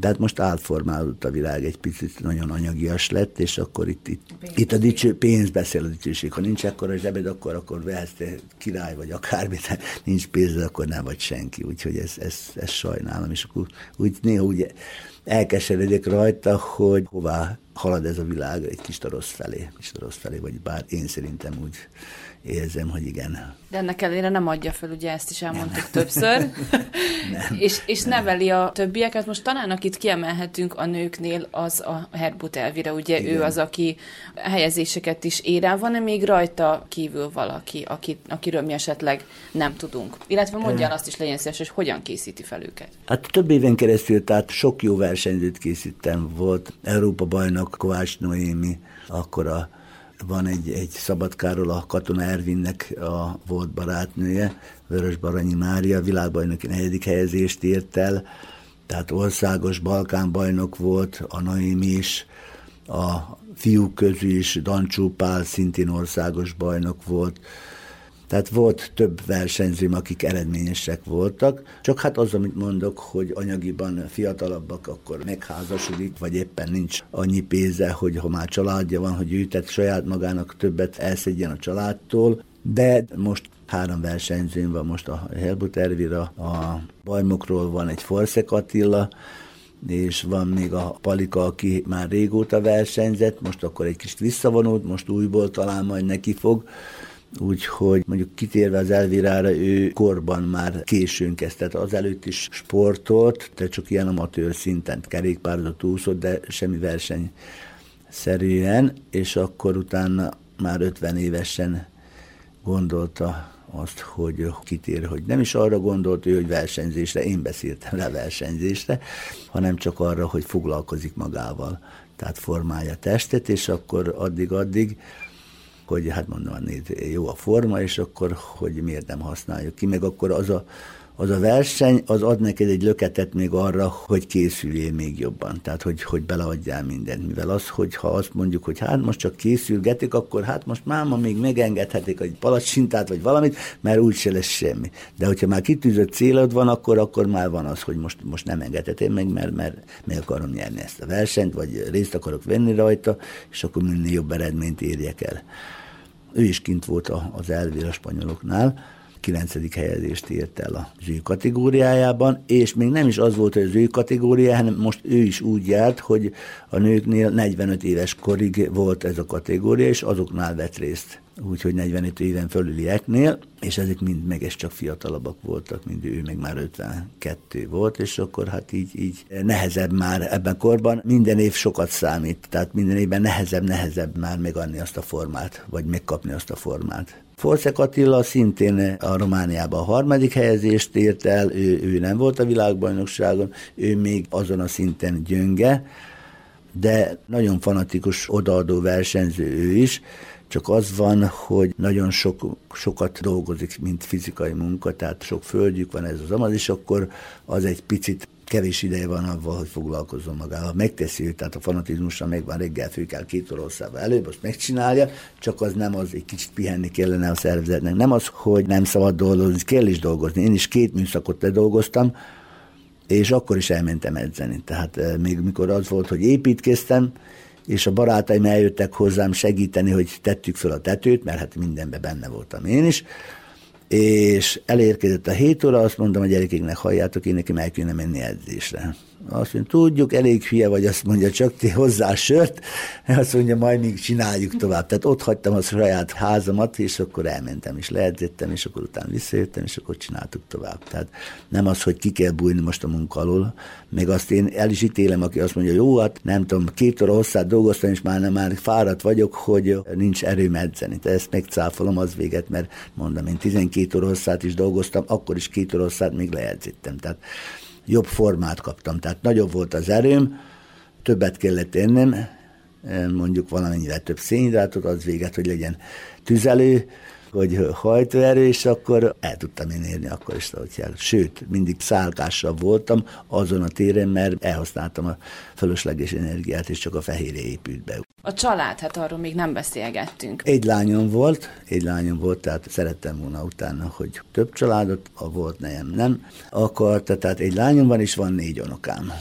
de hát most átformálódott a világ, egy picit nagyon anyagias lett, és akkor itt, itt, itt a dicső, pénz beszél a dicsőség. Ha nincs akkor a zsebed, akkor, akkor vehetsz te király vagy akármit, nincs pénzed, akkor nem vagy senki. Úgyhogy ez, ez, ez sajnálom, és akkor úgy néha úgy elkeseredik rajta, hogy hová halad ez a világ egy kis rossz felé, kis rossz felé, vagy bár én szerintem úgy érzem, hogy igen. De ennek ellenére nem adja fel, ugye ezt is elmondtuk nem. többször, nem. és, és nem. neveli a többieket. Most talán akit kiemelhetünk a nőknél, az a Herbut Elvira, ugye igen. ő az, aki helyezéseket is ér el. Van-e még rajta kívül valaki, aki, akiről mi esetleg nem tudunk? Illetve mondja azt is legyen szíves, hogy hogyan készíti fel őket. Hát több éven keresztül, tehát sok jó versenyzőt készítem. Volt Európa bajnok Kovács Noémi, akkor a van egy, egy Szabadkáról a Katona Ervinnek a volt barátnője, Vörös Baranyi Mária, világbajnoki negyedik helyezést ért el, tehát országos Balkán bajnok volt, a Naim is, a fiúk közül is Dancsú Pál szintén országos bajnok volt, tehát volt több versenyzőm, akik eredményesek voltak, csak hát az, amit mondok, hogy anyagiban fiatalabbak, akkor megházasodik, vagy éppen nincs annyi pénze, hogy ha már családja van, hogy ő saját magának többet elszedjen a családtól, de most három versenyzőm van, most a Helmut Ervira, a bajmokról van egy Forszek Attila, és van még a Palika, aki már régóta versenyzett, most akkor egy kicsit visszavonult, most újból talán majd neki fog Úgyhogy mondjuk kitérve az Elvirára, ő korban már későn kezdett, azelőtt is sportolt, de csak ilyen amatőr szinten kerékpározott, úszott, de semmi verseny szerűen, és akkor utána már 50 évesen gondolta azt, hogy kitér, hogy nem is arra gondolt ő, hogy versenyzésre, én beszéltem rá versenyzésre, hanem csak arra, hogy foglalkozik magával, tehát formálja testet, és akkor addig-addig hogy hát mondom, jó a forma, és akkor hogy miért nem használjuk ki, meg akkor az a, az a verseny, az ad neked egy löketet még arra, hogy készüljél még jobban, tehát hogy, hogy beleadjál mindent, mivel az, hogy ha azt mondjuk, hogy hát most csak készülgetik, akkor hát most máma még megengedhetik egy palacsintát, vagy valamit, mert úgyse lesz semmi. De hogyha már kitűzött célod van, akkor, akkor már van az, hogy most, most nem engedhetem meg, mert, mert meg akarom nyerni ezt a versenyt, vagy részt akarok venni rajta, és akkor minél jobb eredményt érjek el. Ő is kint volt az elvér a spanyoloknál, 9. helyezést ért el az ő kategóriájában, és még nem is az volt, az ő kategóriá, hanem most ő is úgy járt, hogy a nőknél 45 éves korig volt ez a kategória, és azoknál vett részt úgyhogy 45 éven fölülieknél, és ezek mind meg és csak fiatalabbak voltak, mint ő, meg már 52 volt, és akkor hát így, így nehezebb már ebben korban, minden év sokat számít, tehát minden évben nehezebb, nehezebb már megadni azt a formát, vagy megkapni azt a formát. Forszek Attila szintén a Romániában a harmadik helyezést ért el, ő, ő nem volt a világbajnokságon, ő még azon a szinten gyönge, de nagyon fanatikus odaadó versenyző ő is, csak az van, hogy nagyon sok, sokat dolgozik, mint fizikai munka, tehát sok földjük van ez az amaz, és akkor az egy picit kevés ideje van avval, hogy foglalkozzon magával. Megteszi, tehát a fanatizmusra megvan reggel fő kell két óra előbb, azt megcsinálja, csak az nem az, egy kicsit pihenni kellene a szervezetnek. Nem az, hogy nem szabad dolgozni, kell is dolgozni. Én is két műszakot ledolgoztam, és akkor is elmentem edzeni. Tehát eh, még mikor az volt, hogy építkeztem, és a barátaim eljöttek hozzám segíteni, hogy tettük föl a tetőt, mert hát mindenben benne voltam én is, és elérkezett a 7 óra, azt mondtam a gyerekeknek, halljátok, én nekem el kéne menni edzésre. Azt mondja, tudjuk, elég hülye vagy, azt mondja, csak ti hozzá sört, azt mondja, majd még csináljuk tovább. Tehát ott hagytam a saját házamat, és akkor elmentem, és leedzettem, és akkor utána visszajöttem, és akkor csináltuk tovább. Tehát nem az, hogy ki kell bújni most a munka alól, még azt én el is ítélem, aki azt mondja, jó, hát nem tudom, két óra hosszát dolgoztam, és már nem már fáradt vagyok, hogy nincs erőm edzeni. Tehát ezt megcáfolom az véget, mert mondom, én 12 óra hosszát is dolgoztam, akkor is két óra hosszát még leedzettem. Tehát jobb formát kaptam, tehát nagyobb volt az erőm, többet kellett ennem, mondjuk valamennyivel több szénhidrátot, az véget, hogy legyen tüzelő, hogy hajtóerő, és akkor el tudtam én érni akkor is, ahogy jel. Sőt, mindig szálkással voltam azon a téren, mert elhasználtam a fölösleges energiát, és csak a fehérje épült be. A család, hát arról még nem beszélgettünk. Egy lányom volt, egy lányom volt, tehát szerettem volna utána, hogy több családot, a volt nejem nem akarta, tehát egy lányom van, és van négy unokám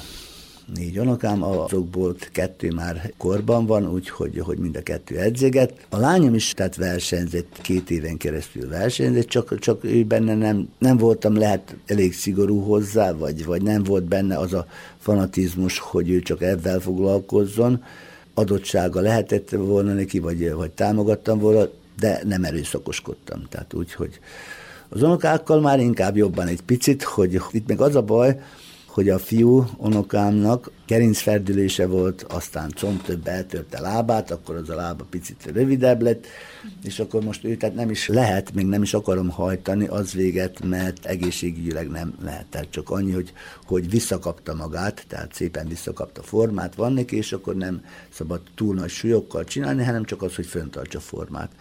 négy unokám, azokból kettő már korban van, úgyhogy hogy mind a kettő edzeget. A lányom is tehát versenyzett, két éven keresztül versenyzett, csak, csak ő benne nem, nem voltam lehet elég szigorú hozzá, vagy, vagy nem volt benne az a fanatizmus, hogy ő csak ebben foglalkozzon. Adottsága lehetett volna neki, vagy, vagy támogattam volna, de nem erőszakoskodtam. Tehát úgy, hogy az unokákkal már inkább jobban egy picit, hogy itt meg az a baj, hogy a fiú unokámnak gerincferdülése volt, aztán több eltörte lábát, akkor az a lába picit rövidebb lett, és akkor most ő tehát nem is lehet, még nem is akarom hajtani az véget, mert egészségügyileg nem lehet. Tehát csak annyi, hogy, hogy visszakapta magát, tehát szépen visszakapta formát, van neki, és akkor nem szabad túl nagy súlyokkal csinálni, hanem csak az, hogy föntartsa formát.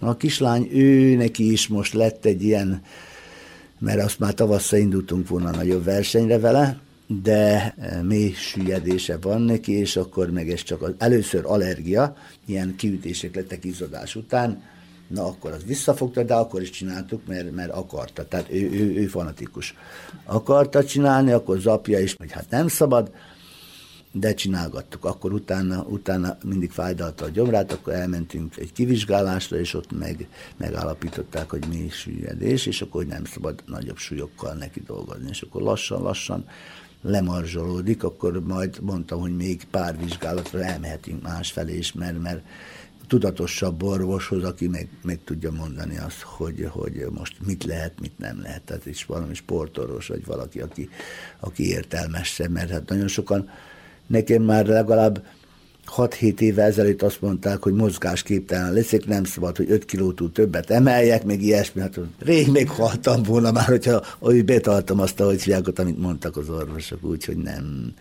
Na, a kislány, ő neki is most lett egy ilyen mert azt már tavasszal indultunk volna nagyobb versenyre vele, de e, mély süllyedése van neki, és akkor meg ez csak az, először allergia, ilyen kiütések lettek izzadás után, na akkor az visszafogta, de akkor is csináltuk, mert, mert akarta, tehát ő, ő, ő fanatikus. Akarta csinálni, akkor zapja is, hogy hát nem szabad, de csinálgattuk. Akkor utána, utána mindig fájdalta a gyomrát, akkor elmentünk egy kivizsgálásra, és ott meg, megállapították, hogy mi süllyedés, és akkor nem szabad nagyobb súlyokkal neki dolgozni. És akkor lassan-lassan lemarzsolódik, akkor majd mondtam, hogy még pár vizsgálatra elmehetünk másfelé is, mert, mert tudatosabb orvoshoz, aki meg, meg tudja mondani azt, hogy, hogy most mit lehet, mit nem lehet. Tehát is valami sportorvos, vagy valaki, aki, aki értelmesebb, mert hát nagyon sokan nekem már legalább 6-7 évvel ezelőtt azt mondták, hogy mozgásképtelen leszek, nem szabad, hogy 5 kilótól többet emeljek, meg ilyesmi. Hát rég még haltam volna már, hogyha hogy betartom azt, ahogy fiákot, amit mondtak az orvosok, úgyhogy nem,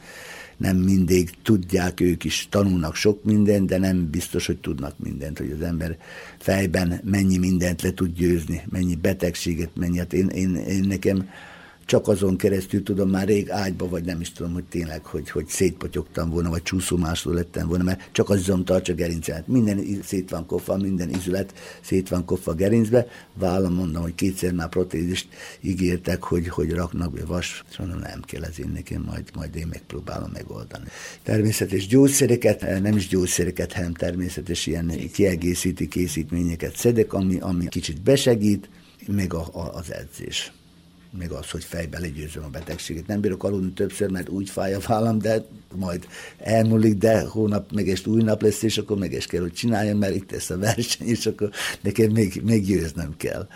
nem mindig tudják, ők is tanulnak sok mindent, de nem biztos, hogy tudnak mindent, hogy az ember fejben mennyi mindent le tud győzni, mennyi betegséget, mennyi. Hát én, én, én nekem csak azon keresztül tudom már rég ágyba, vagy nem is tudom, hogy tényleg, hogy, hogy szétpotyogtam volna, vagy csúszómásló lettem volna, mert csak az izom tartsa gerincemet. Minden szét van koffa, minden izület szét van koffa gerincbe. Vállam mondom, hogy kétszer már protézist ígértek, hogy, hogy raknak be vas. Mondom, nem kell ez én nekem, majd, majd én megpróbálom megoldani. Természetes gyógyszereket, nem is gyógyszereket, hanem természetes ilyen kiegészíti készítményeket szedek, ami, ami kicsit besegít, meg a, a, az edzés meg az, hogy fejbe legyőzöm a betegséget. Nem bírok aludni többször, mert úgy fáj a vállam, de majd elmúlik, de hónap meg est új nap lesz, és akkor meg is kell, hogy csináljam, mert itt lesz a verseny, és akkor nekem még, még győznöm kell.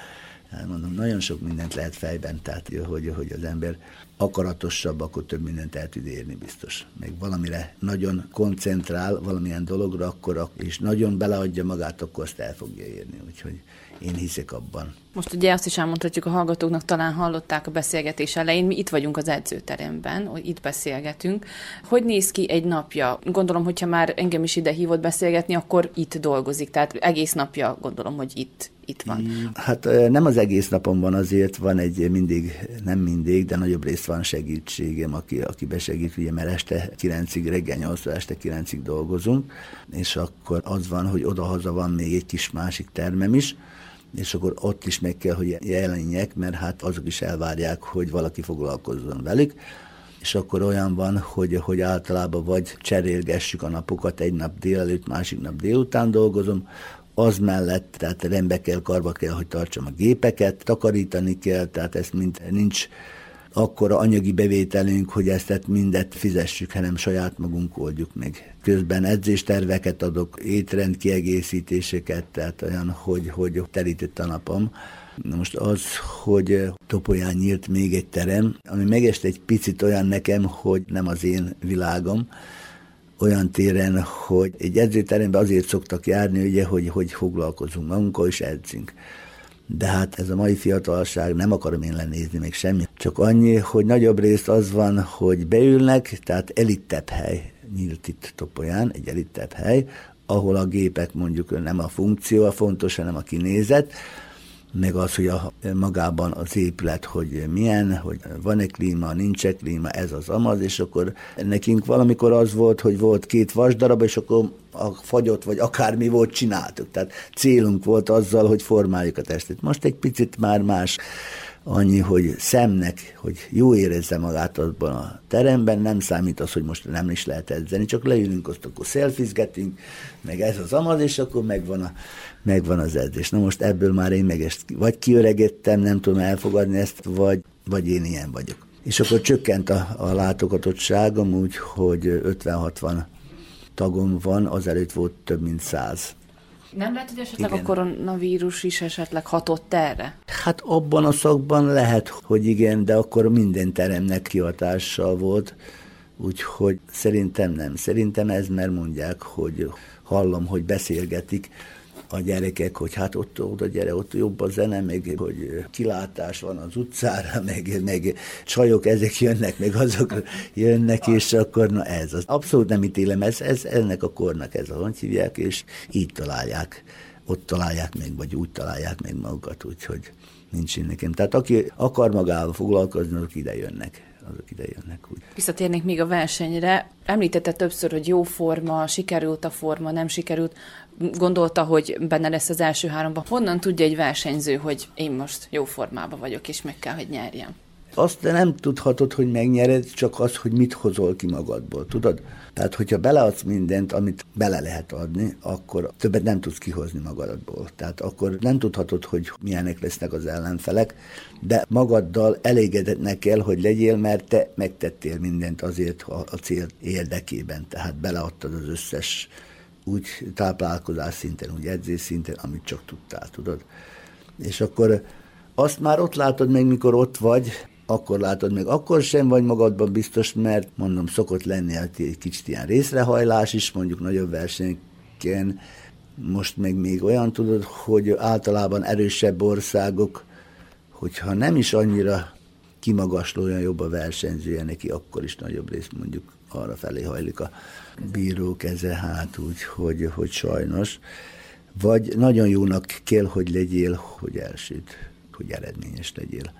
Hát mondom, nagyon sok mindent lehet fejben, tehát hogy, hogy az ember akaratosabb, akkor több mindent el tud érni biztos. Meg valamire nagyon koncentrál valamilyen dologra, akkor és nagyon beleadja magát, akkor azt el fogja érni. Úgyhogy én hiszek abban. Most ugye azt is elmondhatjuk a hallgatóknak, talán hallották a beszélgetés elején, mi itt vagyunk az edzőteremben, hogy itt beszélgetünk. Hogy néz ki egy napja? Gondolom, hogyha már engem is ide hívott beszélgetni, akkor itt dolgozik, tehát egész napja gondolom, hogy itt, itt van. Hát nem az egész napon van, azért van egy mindig, nem mindig, de nagyobb részt van segítségem, aki, aki besegít, ugye, mert este 9-ig, reggel 8 este 9-ig dolgozunk, és akkor az van, hogy odahaza van még egy kis másik termem is, és akkor ott is meg kell, hogy jelenjek, mert hát azok is elvárják, hogy valaki foglalkozzon velük, és akkor olyan van, hogy, hogy általában vagy cserélgessük a napokat, egy nap délelőtt, másik nap délután dolgozom, az mellett, tehát rendbe kell, karba kell, hogy tartsam a gépeket, takarítani kell, tehát ez mind nincs akkora anyagi bevételünk, hogy ezt mindet fizessük, hanem saját magunk oldjuk meg. Közben edzésterveket adok, étrend kiegészítéseket, tehát olyan, hogy, hogy terített a napom. Na most az, hogy Topolyán nyílt még egy terem, ami megest egy picit olyan nekem, hogy nem az én világom, olyan téren, hogy egy edzőteremben azért szoktak járni, ugye, hogy, hogy foglalkozunk magunkkal és edzünk. De hát ez a mai fiatalság, nem akarom én lenézni még semmi, csak annyi, hogy nagyobb részt az van, hogy beülnek, tehát elittebb hely nyílt itt Topolyán, egy elittebb hely, ahol a gépek mondjuk nem a funkció a fontos, hanem a kinézet, meg az, hogy a, magában az épület, hogy milyen, hogy van-e klíma, nincs-e klíma, ez az amaz, és akkor nekünk valamikor az volt, hogy volt két vasdarab, és akkor a fagyot, vagy akármi volt, csináltuk. Tehát célunk volt azzal, hogy formáljuk a testet. Most egy picit már más annyi, hogy szemnek, hogy jó érezze magát azban a teremben, nem számít az, hogy most nem is lehet edzeni, csak leülünk, azt akkor szelfizgetünk, meg ez az amaz, és akkor megvan, a, megvan az edzés. Na most ebből már én meg ezt vagy kiöregettem, nem tudom elfogadni ezt, vagy, vagy én ilyen vagyok. És akkor csökkent a, a látogatottságom úgy, hogy 50-60 tagom van, azelőtt volt több mint 100. Nem lehet, hogy esetleg igen. a koronavírus is esetleg hatott erre? Hát abban a szakban lehet, hogy igen, de akkor minden teremnek kihatással volt, úgyhogy szerintem nem. Szerintem ez, mert mondják, hogy hallom, hogy beszélgetik, a gyerekek, hogy hát ott oda gyere, ott jobb a zene, meg hogy kilátás van az utcára, meg, meg csajok, ezek jönnek, meg azok jönnek, és akkor na ez az. Abszolút nem ítélem, ez, ez ennek a kornak ez a hívják, és így találják, ott találják meg, vagy úgy találják meg magukat, úgyhogy nincs nekem. Tehát aki akar magával foglalkozni, azok ide jönnek azok ide jönnek úgy. Visszatérnék még a versenyre. Említette többször, hogy jó forma, sikerült a forma, nem sikerült gondolta, hogy benne lesz az első háromban. Honnan tudja egy versenyző, hogy én most jó formában vagyok, és meg kell, hogy nyerjem? Azt nem tudhatod, hogy megnyered, csak az, hogy mit hozol ki magadból, tudod? Tehát, hogyha beleadsz mindent, amit bele lehet adni, akkor többet nem tudsz kihozni magadból. Tehát akkor nem tudhatod, hogy milyenek lesznek az ellenfelek, de magaddal elégedetnek kell, hogy legyél, mert te megtettél mindent azért a, cél érdekében. Tehát beleadtad az összes úgy táplálkozás szinten, úgy edzés szinten, amit csak tudtál, tudod. És akkor azt már ott látod még, mikor ott vagy, akkor látod meg, akkor sem vagy magadban biztos, mert mondom, szokott lenni hát egy kicsit ilyen részrehajlás is, mondjuk nagyobb versenyeken, most meg még olyan tudod, hogy általában erősebb országok, hogyha nem is annyira kimagasló, olyan jobb a versenyzője neki, akkor is nagyobb rész mondjuk arra felé hajlik a bíró keze, hát úgy, hogy, hogy sajnos. Vagy nagyon jónak kell, hogy legyél, hogy elsőt, hogy eredményes legyél.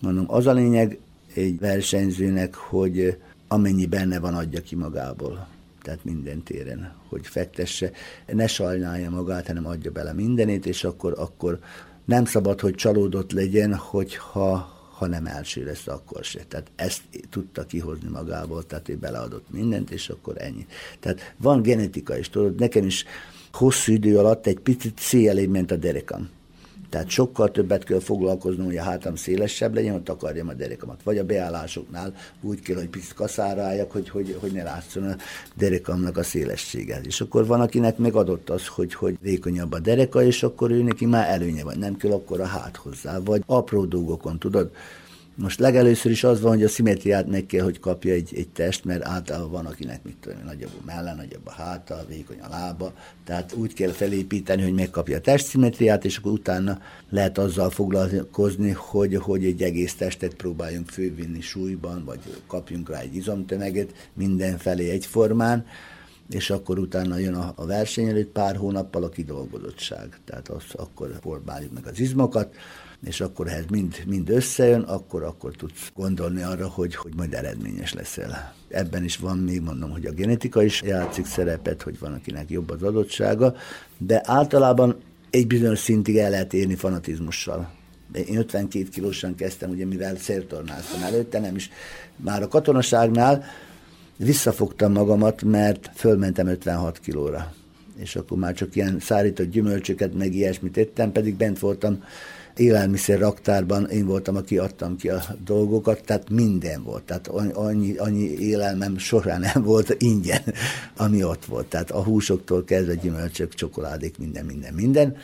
Mondom, az a lényeg egy versenyzőnek, hogy amennyi benne van, adja ki magából. Tehát minden téren, hogy fektesse, ne sajnálja magát, hanem adja bele mindenét, és akkor, akkor nem szabad, hogy csalódott legyen, hogyha ha nem első lesz, akkor se. Tehát ezt tudta kihozni magából, tehát ő beleadott mindent, és akkor ennyi. Tehát van genetika is, tudod, nekem is hosszú idő alatt egy picit széjjelébb ment a derekam. Tehát sokkal többet kell foglalkoznom, hogy a hátam szélesebb legyen, hogy takarjam a derekamat. Vagy a beállásoknál úgy kell, hogy picit kaszára álljak, hogy, hogy, hogy ne látszon a derekamnak a szélessége. És akkor van, akinek megadott az, hogy, hogy vékonyabb a dereka, és akkor ő neki már előnye van, nem kell akkor a hát hozzá. Vagy apró dolgokon, tudod, most legelőször is az van, hogy a szimetriát meg kell, hogy kapja egy, egy test, mert általában van, akinek mit tudom, nagyobb a melle, nagyobb a háta, vékony a lába, tehát úgy kell felépíteni, hogy megkapja a testszimetriát, és akkor utána lehet azzal foglalkozni, hogy, hogy egy egész testet próbáljunk fővinni súlyban, vagy kapjunk rá egy izomtömeget mindenfelé egyformán, és akkor utána jön a, a verseny előtt pár hónappal a kidolgozottság. Tehát az, akkor próbáljuk meg az izmokat, és akkor ez mind, mind összejön, akkor, akkor tudsz gondolni arra, hogy, hogy majd eredményes leszel. Ebben is van még, mondom, hogy a genetika is játszik szerepet, hogy van, akinek jobb az adottsága, de általában egy bizonyos szintig el lehet érni fanatizmussal. Én 52 kilósan kezdtem, ugye mivel szertornáztam előtte, nem is. Már a katonaságnál visszafogtam magamat, mert fölmentem 56 kilóra. És akkor már csak ilyen szárított gyümölcsöket, meg ilyesmit ettem, pedig bent voltam élelmiszer raktárban én voltam, aki adtam ki a dolgokat, tehát minden volt. Tehát annyi, annyi élelmem során nem volt ingyen, ami ott volt. Tehát a húsoktól kezdve gyümölcsök, csokoládék, minden, minden, minden.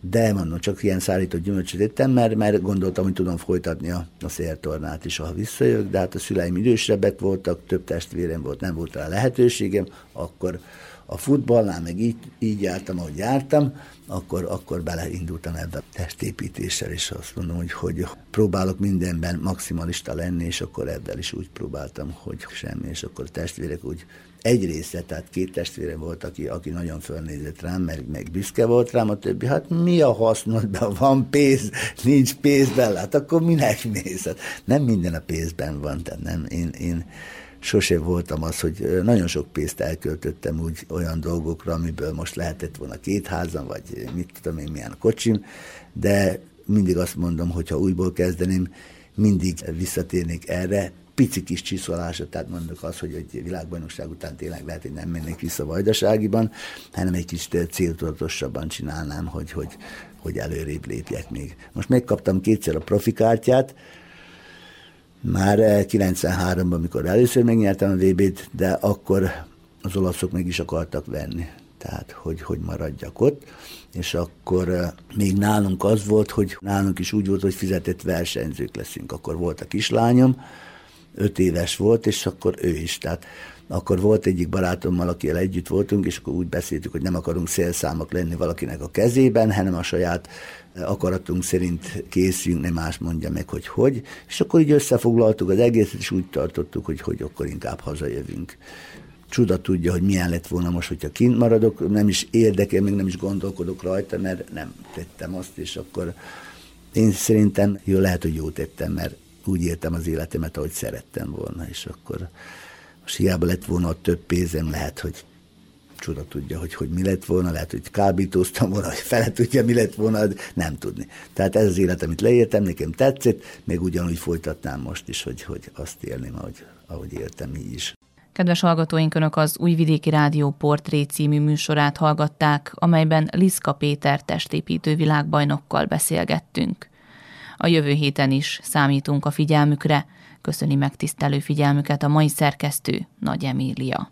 De mondom, csak ilyen szállított gyümölcsöt ettem, mert, mert gondoltam, hogy tudom folytatni a, a széltornát is, ha visszajövök, de hát a szüleim idősebbek voltak, több testvérem volt, nem volt rá lehetőségem, akkor a futballnál meg így, így jártam, ahogy jártam, akkor, akkor beleindultam ebbe a testépítéssel, és azt mondom, hogy, hogy próbálok mindenben maximalista lenni, és akkor ebben is úgy próbáltam, hogy semmi, és akkor a testvérek úgy egy része, tehát két testvére volt, aki, aki nagyon fölnézett rám, meg, meg büszke volt rám, a többi, hát mi a hasznodban van pénz, nincs pénzben, hát akkor minek mész? Hát nem minden a pénzben van, tehát nem, én, én sose voltam az, hogy nagyon sok pénzt elköltöttem úgy olyan dolgokra, amiből most lehetett volna két házam, vagy mit tudom én, milyen kocsim, de mindig azt mondom, hogy ha újból kezdeném, mindig visszatérnék erre, pici kis csiszolása, tehát mondok azt, hogy egy világbajnokság után tényleg lehet, hogy nem mennék vissza vajdaságiban, hanem egy kicsit céltudatosabban csinálnám, hogy, hogy, hogy előrébb lépjek még. Most megkaptam kétszer a profikártyát, már 93-ban, amikor először megnyertem a VB-t, de akkor az olaszok meg is akartak venni, tehát hogy, hogy maradjak ott, és akkor eh, még nálunk az volt, hogy nálunk is úgy volt, hogy fizetett versenyzők leszünk. Akkor volt a kislányom, öt éves volt, és akkor ő is. Tehát akkor volt egyik barátommal, akivel együtt voltunk, és akkor úgy beszéltük, hogy nem akarunk szélszámok lenni valakinek a kezében, hanem a saját akaratunk szerint készüljünk, nem más mondja meg, hogy hogy. És akkor így összefoglaltuk az egészet, és úgy tartottuk, hogy hogy akkor inkább hazajövünk. Csuda tudja, hogy milyen lett volna most, hogyha kint maradok, nem is érdekel, még nem is gondolkodok rajta, mert nem tettem azt, és akkor én szerintem jó, lehet, hogy jót tettem, mert úgy éltem az életemet, ahogy szerettem volna, és akkor most hiába lett volna több pénzem, lehet, hogy csoda tudja, hogy, hogy mi lett volna, lehet, hogy kábítóztam volna, hogy fele tudja, mi lett volna, nem tudni. Tehát ez az élet, amit leértem, nekem tetszett, még ugyanúgy folytatnám most is, hogy, hogy azt élném, ahogy, ahogy éltem így is. Kedves hallgatóink, Önök az Újvidéki Rádió Portré című műsorát hallgatták, amelyben Liszka Péter testépítő világbajnokkal beszélgettünk. A jövő héten is számítunk a figyelmükre. Köszöni megtisztelő figyelmüket a mai szerkesztő Nagy Emília.